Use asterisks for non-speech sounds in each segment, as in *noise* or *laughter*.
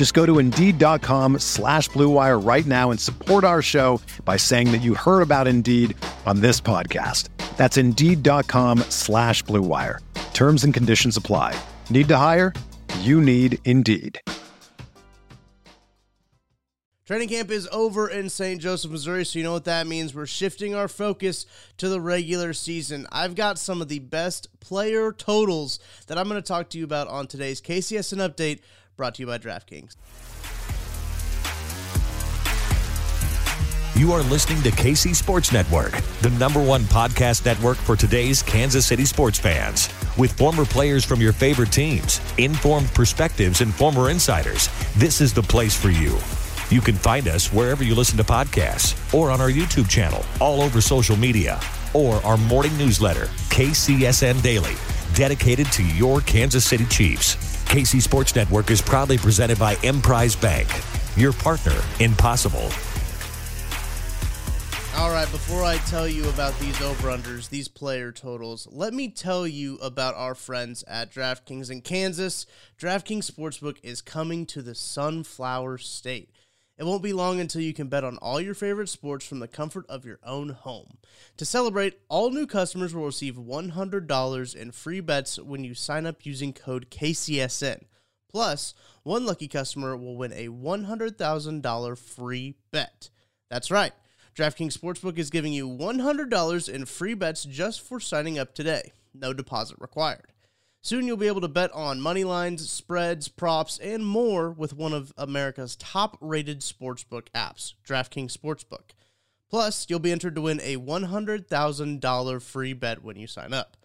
Just go to Indeed.com slash BlueWire right now and support our show by saying that you heard about Indeed on this podcast. That's Indeed.com slash BlueWire. Terms and conditions apply. Need to hire? You need Indeed. Training camp is over in St. Joseph, Missouri, so you know what that means. We're shifting our focus to the regular season. I've got some of the best player totals that I'm going to talk to you about on today's KCSN update brought to you by DraftKings. You are listening to KC Sports Network, the number one podcast network for today's Kansas City sports fans. With former players from your favorite teams, informed perspectives, and former insiders, this is the place for you. You can find us wherever you listen to podcasts or on our YouTube channel, all over social media, or our morning newsletter, KCSN Daily, dedicated to your Kansas City Chiefs. KC Sports Network is proudly presented by Emprise Bank, your partner in possible. All right, before I tell you about these over-unders, these player totals, let me tell you about our friends at DraftKings in Kansas. DraftKings Sportsbook is coming to the Sunflower State. It won't be long until you can bet on all your favorite sports from the comfort of your own home. To celebrate, all new customers will receive $100 in free bets when you sign up using code KCSN. Plus, one lucky customer will win a $100,000 free bet. That's right. DraftKings Sportsbook is giving you $100 in free bets just for signing up today. No deposit required. Soon you'll be able to bet on money lines, spreads, props, and more with one of America's top rated sportsbook apps, DraftKings Sportsbook. Plus, you'll be entered to win a $100,000 free bet when you sign up.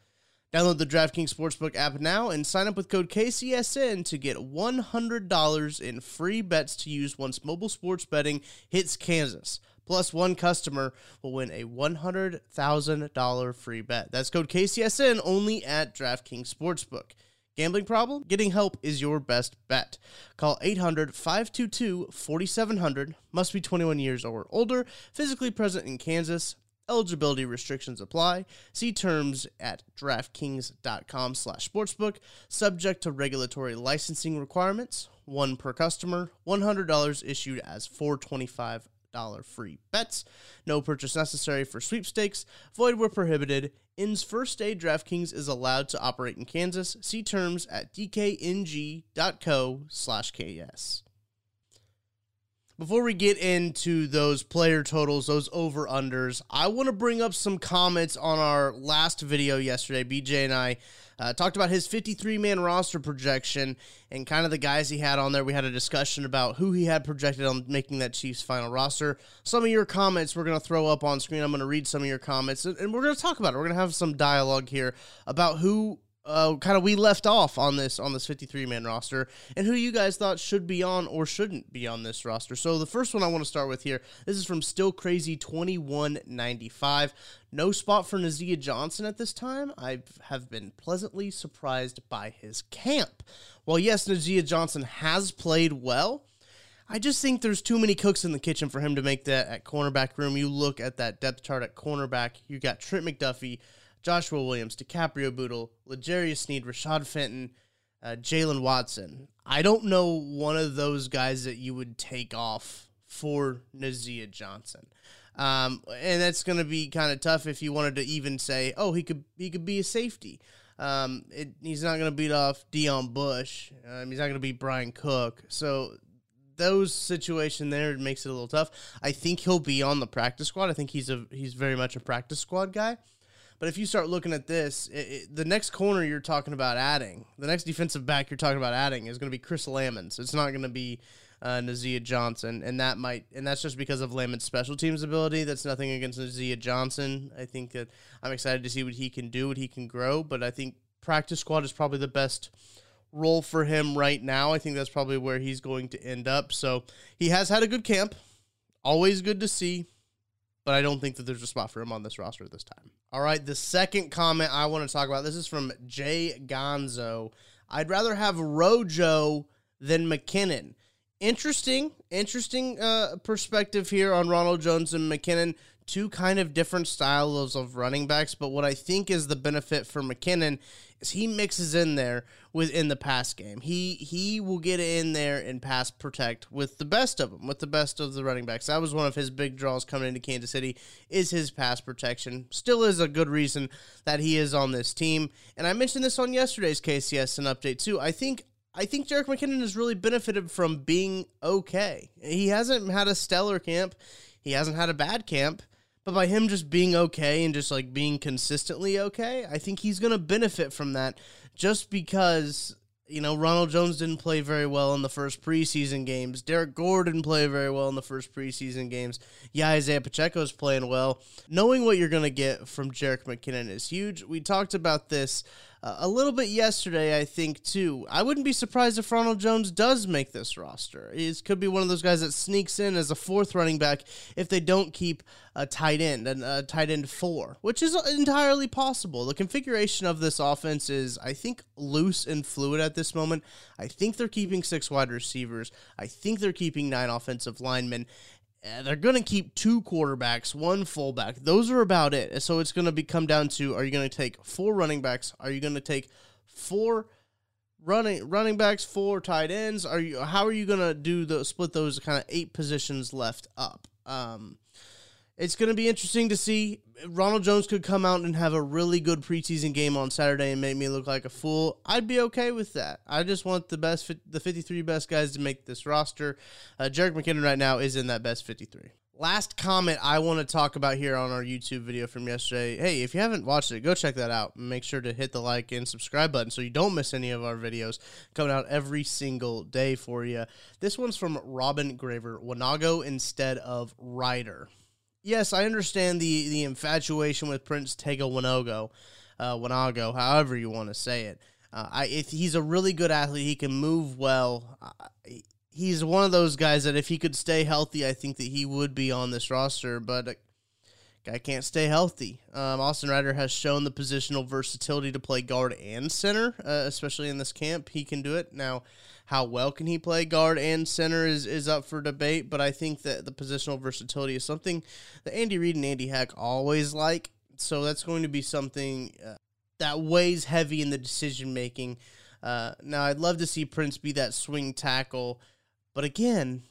Download the DraftKings Sportsbook app now and sign up with code KCSN to get $100 in free bets to use once mobile sports betting hits Kansas. Plus, one customer will win a $100,000 free bet. That's code KCSN only at DraftKings Sportsbook. Gambling problem? Getting help is your best bet. Call 800 522 4700. Must be 21 years or older. Physically present in Kansas. Eligibility restrictions apply. See terms at DraftKings.com slash sportsbook. Subject to regulatory licensing requirements. One per customer. $100 issued as 425 dollar free bets. No purchase necessary for sweepstakes. Void where prohibited. Ins first day DraftKings is allowed to operate in Kansas. See terms at dkng.co slash KS. Before we get into those player totals, those over unders, I want to bring up some comments on our last video yesterday. BJ and I uh, talked about his 53 man roster projection and kind of the guys he had on there. We had a discussion about who he had projected on making that Chiefs final roster. Some of your comments we're going to throw up on screen. I'm going to read some of your comments and, and we're going to talk about it. We're going to have some dialogue here about who uh, kind of we left off on this on this 53 man roster and who you guys thought should be on or shouldn't be on this roster. So the first one I want to start with here. This is from Still Crazy 2195. No spot for Nazeeh Johnson at this time. I have been pleasantly surprised by his camp. While yes, Nazeeh Johnson has played well. I just think there's too many cooks in the kitchen for him to make that at cornerback room. You look at that depth chart at cornerback. You got Trent McDuffie, Joshua Williams, DiCaprio Bootle, L'Jarius Sneed, Rashad Fenton, uh, Jaylen Watson. I don't know one of those guys that you would take off for Nazeeh Johnson. Um, and that's going to be kind of tough if you wanted to even say, oh, he could he could be a safety. Um, it, he's not going to beat off Deon Bush. Um, he's not going to beat Bryan Cook. So those situation there makes it a little tough. I think he'll be on the practice squad. I think he's a he's very much a practice squad guy. But if you start looking at this, it, it, the next corner you're talking about adding, the next defensive back you're talking about adding is going to be Chris Lammons. It's not going to be uh, Nazeeh Johnson, and that might, and that's just because of Lammons' special teams ability. That's nothing against Nazeeh Johnson. I think that I'm excited to see what he can do, what he can grow. But I think practice squad is probably the best role for him right now. I think that's probably where he's going to end up. So he has had a good camp. Always good to see but I don't think that there's a spot for him on this roster at this time. All right, the second comment I want to talk about this is from Jay Gonzo. I'd rather have Rojo than McKinnon. Interesting, interesting uh, perspective here on Ronald Jones and McKinnon two kind of different styles of running backs, but what I think is the benefit for McKinnon is he mixes in there within the pass game. He he will get in there and pass protect with the best of them, with the best of the running backs. That was one of his big draws coming into Kansas City is his pass protection. Still is a good reason that he is on this team. And I mentioned this on yesterday's KCSN update too. I think I think Jerick McKinnon has really benefited from being okay. He hasn't had a stellar camp. He hasn't had a bad camp but by him just being okay and just like being consistently okay, I think he's going to benefit from that just because you know, Ronald Jones didn't play very well in the first preseason games. Derrick Gore didn't play very well in the first preseason games. Yeah, Isaiah Pacheco's playing well. Knowing what you're going to get from Jerick McKinnon is huge. We talked about this uh, a little bit yesterday, I think, too. I wouldn't be surprised if Ronald Jones does make this roster. He could be one of those guys that sneaks in as a fourth running back if they don't keep a tight end and a tight end four, which is entirely possible. The configuration of this offense is, I think, loose and fluid at this moment. I think they're keeping six wide receivers. I think they're keeping nine offensive linemen. Uh, they're going to keep two quarterbacks, one fullback. Those are about it. So it's going to be come down to: Are you going to take four running backs? Are you going to take four running running backs, four tight ends? Are you how are you going to do the split those kind of eight positions left up? Um, it's going to be interesting to see. Ronald Jones could come out and have a really good preseason game on Saturday and make me look like a fool. I'd be okay with that. I just want the best, the 53 best guys to make this roster. Uh, Jerick McKinnon right now is in that best 53. Last comment I want to talk about here on our YouTube video from yesterday. Hey, if you haven't watched it, go check that out. Make sure to hit the like and subscribe button so you don't miss any of our videos coming out every single day for you. This one's from Robin Graver, Wanogho instead of Ryder yes, I understand the the infatuation with Prince Tega Wanogho, uh, however you want to say it. Uh, I if he's a really good athlete, he can move well. Uh, he's one of those guys that if he could stay healthy, I think that he would be on this roster. But guy can't stay healthy. Um, Austin Ryder has shown the positional versatility to play guard and center, uh, especially in this camp. He can do it now. How well can he play guard and center is, is up for debate, but I think that the positional versatility is something that Andy Reid and Andy Heck always like. So that's going to be something uh, that weighs heavy in the decision making. Uh, now, I'd love to see Prince be that swing tackle, but again,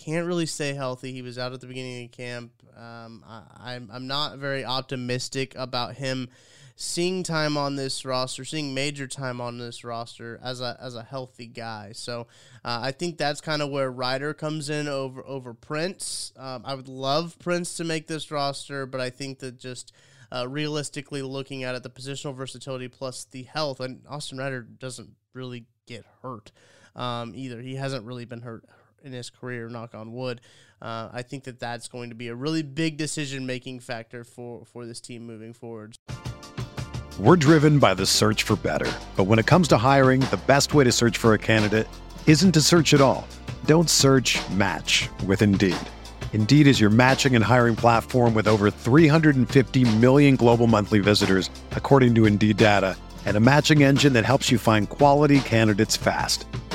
can't really stay healthy. He was out at the beginning of camp. Um, I, I'm I'm not very optimistic about him seeing time on this roster, seeing major time on this roster as a as a healthy guy. So uh, I think that's kind of where Ryder comes in over over Prince. Um, I would love Prince to make this roster, but I think that just uh, realistically looking at it, the positional versatility plus the health, and Austin Ryder doesn't really get hurt um, either. He hasn't really been hurt in his career, knock on wood. Uh, I think that that's going to be a really big decision making factor for, for this team moving forward. We're driven by the search for better. But when it comes to hiring, the best way to search for a candidate isn't to search at all. Don't search match with Indeed. Indeed is your matching and hiring platform with over 350 million global monthly visitors, according to Indeed data, and a matching engine that helps you find quality candidates fast.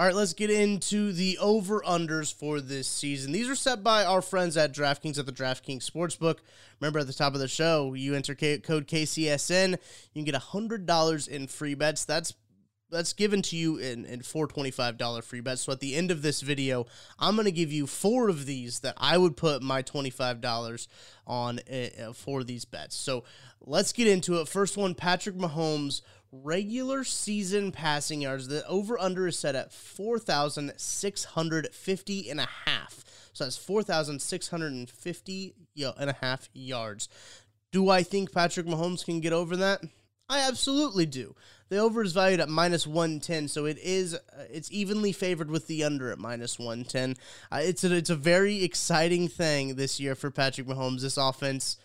All right, let's get into the over unders for this season. These are set by our friends at DraftKings at the DraftKings Sportsbook. Remember at the top of the show, you enter code KCSN, you can get $100 in free bets. That's that's given to you in, in four $25 free bets. So at the end of this video, I'm going to give you four of these that I would put my $25 on uh, for these bets. So let's get into it. First one Patrick Mahomes regular season passing yards. The over under is set at 4,650 and a half. So that's 4,650 and a half yards. Do I think Patrick Mahomes can get over that? I absolutely do. The over is valued at minus 110, so it is uh, it's evenly favored with the under at minus 110. Uh, it's a, it's a very exciting thing this year for Patrick Mahomes. This offense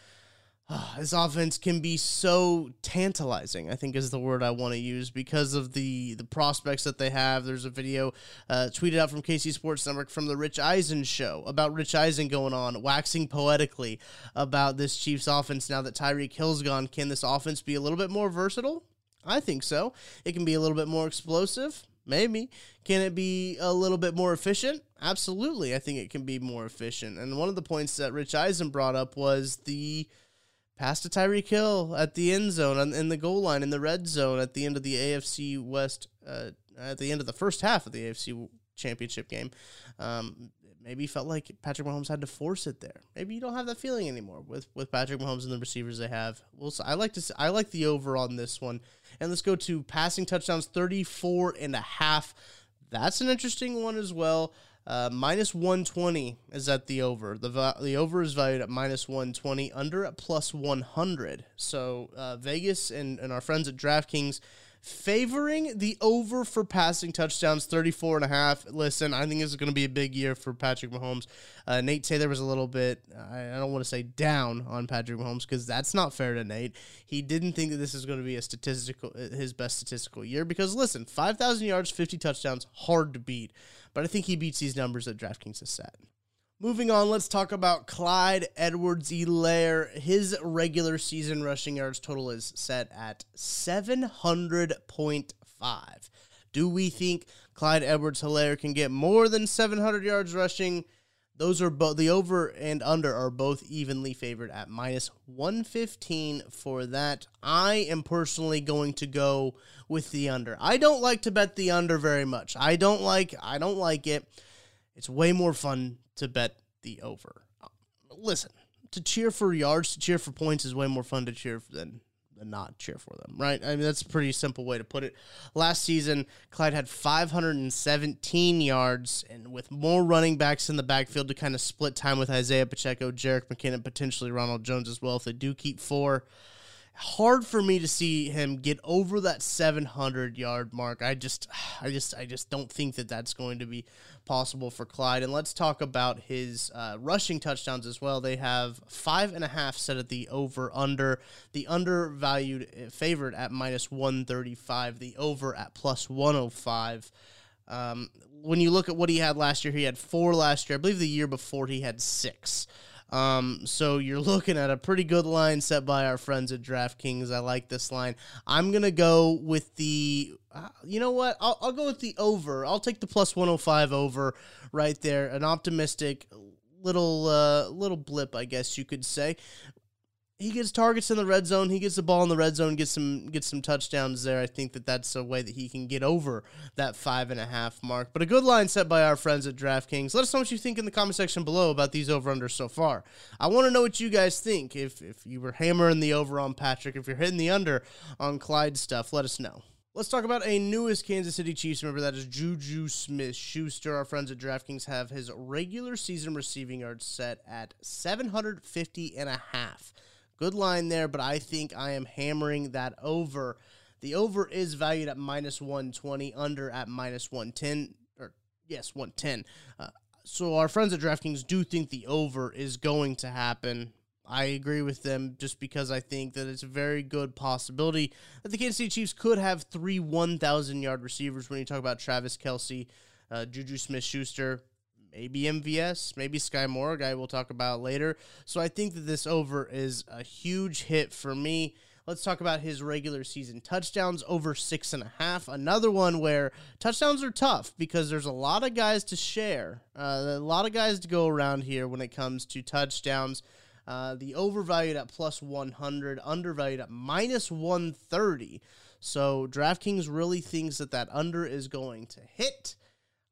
this offense can be so tantalizing. I think is the word I want to use because of the the prospects that they have. There's a video uh, tweeted out from KC Sports Network from the Rich Eisen show about Rich Eisen going on waxing poetically about this Chiefs offense. Now that Tyreek Hill's gone, can this offense be a little bit more versatile? I think so. It can be a little bit more explosive. Maybe. Can it be a little bit more efficient? Absolutely. I think it can be more efficient. And one of the points that Rich Eisen brought up was the pass to Tyreek Hill at the end zone, in the goal line, in the red zone at the end of the AFC West, uh, at the end of the first half of the AFC Championship game. Um, maybe felt like Patrick Mahomes had to force it there. Maybe you don't have that feeling anymore with with Patrick Mahomes and the receivers they have. Well, I like to I like the over on this one. And let's go to passing touchdowns 34 and a half. That's an interesting one as well. Uh, minus 120 is at the over. The the over is valued at minus 120, under at plus 100. So uh, Vegas and, and our friends at DraftKings favoring the over for passing touchdowns 34 and a half. Listen i think this is going to be a big year for patrick mahomes. Uh, nate taylor was a little bit i, I don't want to say down on patrick mahomes because that's not fair to nate. He didn't think that this is going to be a statistical his best statistical year because listen 5000 yards 50 touchdowns hard to beat. But i think he beats these numbers that draftkings has set Moving on, let's talk about Clyde Edwards Helaire. His regular season rushing yards total is set at 700.5. Do we think Clyde Edwards Helaire can get more than 700 yards rushing? Those are both the over and under are both evenly favored at minus 115 for that. I am personally going to go with the under. I don't like to bet the under very much. I don't like I don't like it. It's way more fun to bet the over. Listen, to cheer for yards, to cheer for points is way more fun to cheer than than not cheer for them, right? I mean, that's a pretty simple way to put it. Last season, Clyde had 517 yards, and with more running backs in the backfield to kind of split time with Isaiah Pacheco, Jerick McKinnon, potentially Ronald Jones as well, if they do keep four hard for me to see him get over that 700 yard mark. I just, I just, I just don't think that that's going to be possible for Clyde. And let's talk about his uh, rushing touchdowns as well. They have five and a half set at the over under. The under valued uh, favored at minus 135. The over at plus 105. Um, when you look at what he had last year, he had four last year. I believe the year before he had six. Um, so you're *laughs* looking at a pretty good line set by our friends at DraftKings. I like this line. I'm gonna go with the. Uh, you know what? I'll, I'll go with the over. I'll take the plus 105 over right there. An optimistic little uh, little blip, I guess you could say he gets targets in the red zone. He gets the ball in the red zone, gets some gets some touchdowns there. I think that that's a way that he can get over that five and a half mark. But a good line set by our friends at DraftKings. Let us know what you think in the comment section below about these over unders so far. I want to know what you guys think. If if you were hammering the over on Patrick, if you're hitting the under on Clyde stuff, let us know. Let's talk about a newest Kansas City Chiefs member. That is Juju Smith Schuster. Our friends at DraftKings have his regular season receiving yards set at 750 and a half. Good line there, but I think I am hammering that over. The over is valued at minus 120, under at minus 110, or yes, 110. Uh, so our friends at DraftKings do think the over is going to happen. I agree with them just because I think that it's a very good possibility that the Kansas City Chiefs could have three 1,000 yard receivers when you talk about Travis Kelce, uh, Juju Smith Schuster, maybe MVS, maybe Skyy Moore, a guy we'll talk about later. So I think that this over is a huge hit for me. Let's talk about his regular season touchdowns over six and a half. Another one where touchdowns are tough because there's a lot of guys to share, uh, a lot of guys to go around here when it comes to touchdowns. Uh, the overvalued at plus 100, undervalued at minus 130. So DraftKings really thinks that that under is going to hit.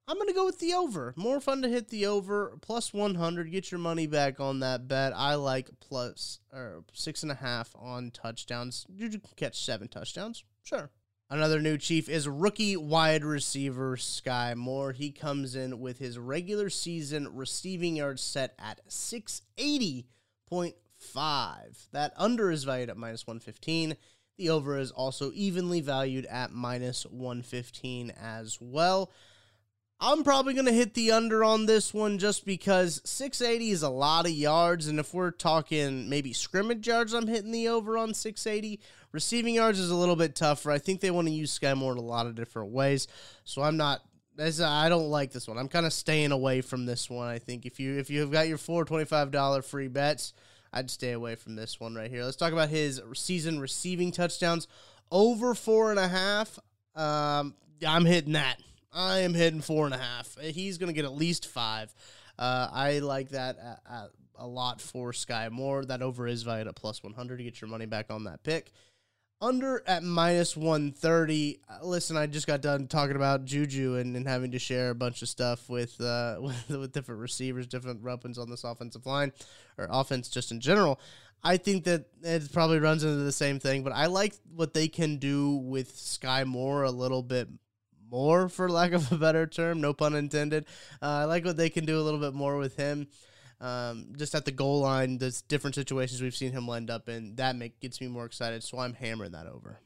I'm going to go with the over. More fun to hit the over. Plus 100. Get your money back on that bet. I like plus or six and a half on touchdowns. You can catch seven touchdowns. Sure. Another new chief is rookie wide receiver Skyy Moore. He comes in with his regular season receiving yards set at 680.5. That under is valued at minus 115. The over is also evenly valued at minus 115 as well. I'm probably going to hit the under on this one just because 680 is a lot of yards. And if we're talking maybe scrimmage yards, I'm hitting the over on 680. Receiving yards is a little bit tougher. I think they want to use Skyy Moore in a lot of different ways. So I'm not. I don't like this one. I'm kind of staying away from this one. I think if you if you've got your four twenty five dollar free bets, I'd stay away from this one right here. Let's talk about his season receiving touchdowns over four and a half. Um, I'm hitting that. I am hitting four and a half. He's going to get at least five. Uh, I like that a, a, a, lot for Skyy Moore. That over is valued at plus 100 to get your money back on that pick. Under at minus 130. Uh, listen, I just got done talking about Juju and, and having to share a bunch of stuff with, uh, *laughs* with, with different receivers, different weapons on this offensive line, or offense just in general. I think that it probably runs into the same thing, but I like what they can do with Skyy Moore a little bit more, for lack of a better term. No pun intended. Uh, I like what they can do a little bit more with him. Um, just at the goal line, there's different situations we've seen him end up in. That make, gets me more excited, so I'm hammering that over.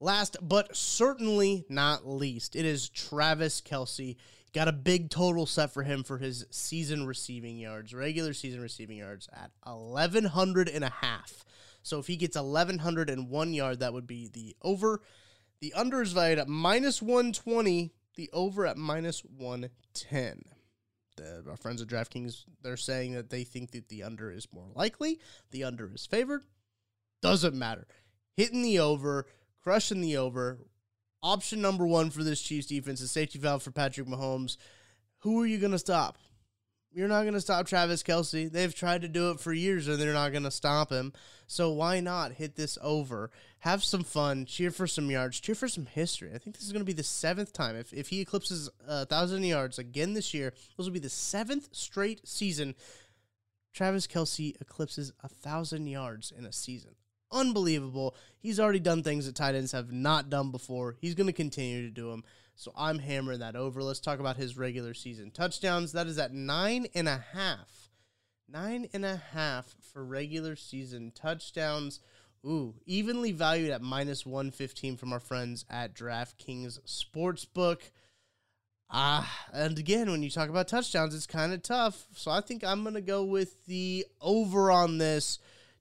Last but certainly not least, it is Travis Kelce. Got a big total set for him for his season receiving yards, regular season receiving yards at 1,100 and a half. So if he gets 1,101 yard, that would be the over. The under is valued at minus 120, the over at minus 110. The, our friends at DraftKings, they're saying that they think that the under is more likely. The under is favored. Doesn't matter. Hitting the over, crushing the over. Option number one for this Chiefs defense is safety valve for Patrick Mahomes. Who are you going to stop? You're not going to stop Travis Kelce. They've tried to do it for years and they're not going to stop him. So why not hit this over? Have some fun, cheer for some yards, cheer for some history. I think this is going to be the seventh time. If, if he eclipses a 1,000 yards again this year, this will be the seventh straight season Travis Kelce eclipses a 1,000 yards in a season. Unbelievable. He's already done things that tight ends have not done before. He's going to continue to do them. So I'm hammering that over. Let's talk about his regular season touchdowns. That is at nine and a half. Nine and a half for regular season touchdowns. Ooh, evenly valued at minus 115 from our friends at DraftKings Sportsbook. Ah, and again, when you talk about touchdowns, it's kind of tough. So I think I'm going to go with the over on this.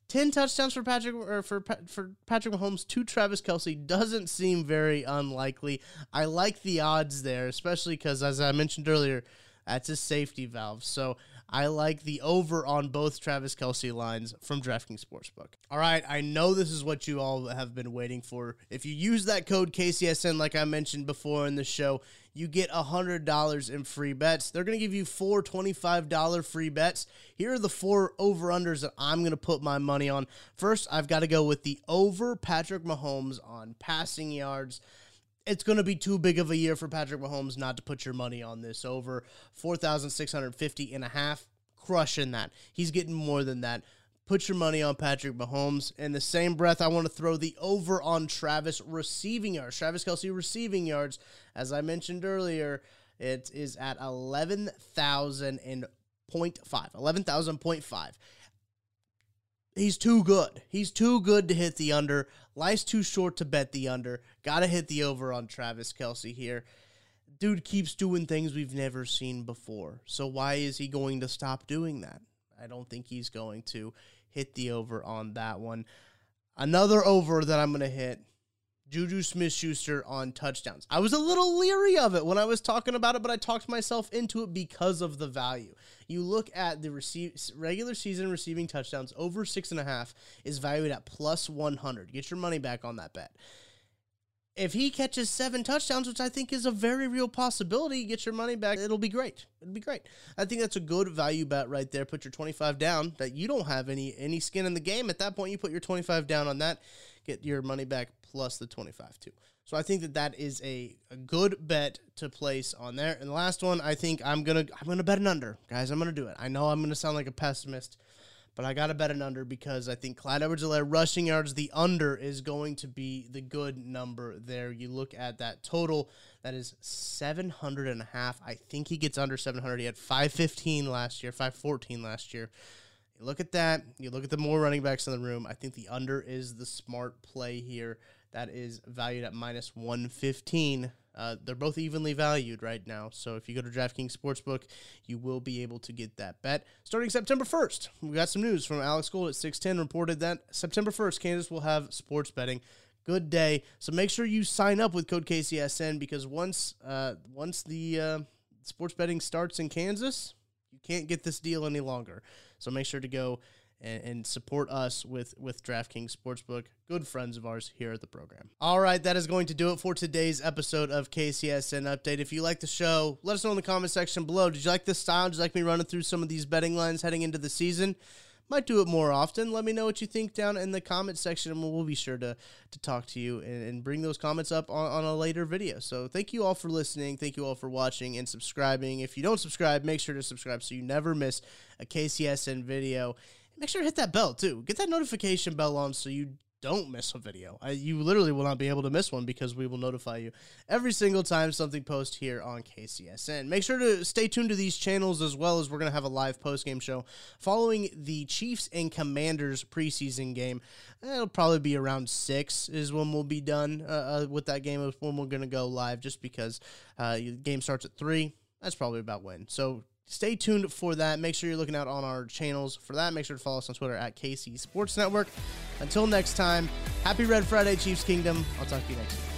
10 touchdowns for Patrick or for for Patrick Mahomes to Travis Kelce doesn't seem very unlikely. I like the odds there, especially because as I mentioned earlier, that's a safety valve. So I like the over on both Travis Kelce lines from DraftKings Sportsbook. All right, I know this is what you all have been waiting for. If you use that code KCSN, like I mentioned before in the show, you get $100 in free bets. They're going to give you four $25 free bets. Here are the four over unders that I'm going to put my money on. First, I've got to go with the over Patrick Mahomes on passing yards it's going to be too big of a year for Patrick Mahomes not to put your money on this over 4,650 and a half. Crushing that. He's getting more than that. Put your money on Patrick Mahomes. In the same breath, I want to throw the over on Travis receiving yards. Travis Kelce receiving yards. As I mentioned earlier, it is at 11,000 and 0.5. 11,000.5 he's too good. He's too good to hit the under. Life's too short to bet the under. Got to hit the over on Travis Kelce here. Dude keeps doing things we've never seen before. So why is he going to stop doing that? I don't think he's going to hit the over on that one. Another over that I'm going to hit Juju Smith Schuster on touchdowns. I was a little leery of it when I was talking about it, but I talked myself into it because of the value. You look at the receive, regular season receiving touchdowns over six and a half is valued at plus 100. Get your money back on that bet if he catches seven touchdowns, which I think is a very real possibility, get your money back. It'll be great. It'll be great. I think that's a good value bet right there. Put your 25 down that you don't have any any skin in the game. At that point, you put your 25 down on that, get your money back plus the 25 too. So I think that that is a, a good bet to place on there. And the last one, I think I'm gonna I'm gonna bet an under, guys. I'm gonna do it. I know I'm gonna sound like a pessimist but I got to bet an under because I think Clyde edwards helaire rushing yards, the under is going to be the good number there. You look at that total, that is 700 and a half. I think he gets under 700. He had 515 last year, 514 last year. You look at that, you look at the more running backs in the room. I think the under is the smart play here. That is valued at minus 115. Uh, they're both evenly valued right now. So if you go to DraftKings Sportsbook, you will be able to get that bet. Starting September 1st, we got some news from Alex Gold at 610 reported that September 1st, Kansas will have sports betting. Good day. So make sure you sign up with code KCSN because once uh, once the uh, sports betting starts in Kansas, you can't get this deal any longer. So make sure to go and, and support us with with DraftKings Sportsbook, good friends of ours here at the program. All right, that is going to do it for today's episode of KCSN Update. If you like the show, let us know in the comment section below. Did you like this style? Did you like me running through some of these betting lines heading into the season? might do it more often. Let me know what you think down in the comment section, and we'll be sure to to talk to you and, and bring those comments up on, on, a later video. So thank you all for listening. Thank you all for watching and subscribing. If you don't subscribe, make sure to subscribe so you never miss a KCSN video make sure to hit that bell too. Get that notification bell on so you don't miss a video. I, you literally will not be able to miss one because we will notify you every single time something posts here on KCSN. Make sure to stay tuned to these channels as well as we're going to have a live post game show following the Chiefs and Commanders preseason game. It'll probably be around six is when we'll be done uh, uh, with that game. When we're going to go live, just because uh, the game starts at three. That's probably about when. So stay tuned for that. Make sure you're looking out on our channels for that. Make sure to follow us on Twitter at KC Sports Network. Until next time, happy Red Friday, Chiefs Kingdom. I'll talk to you next week.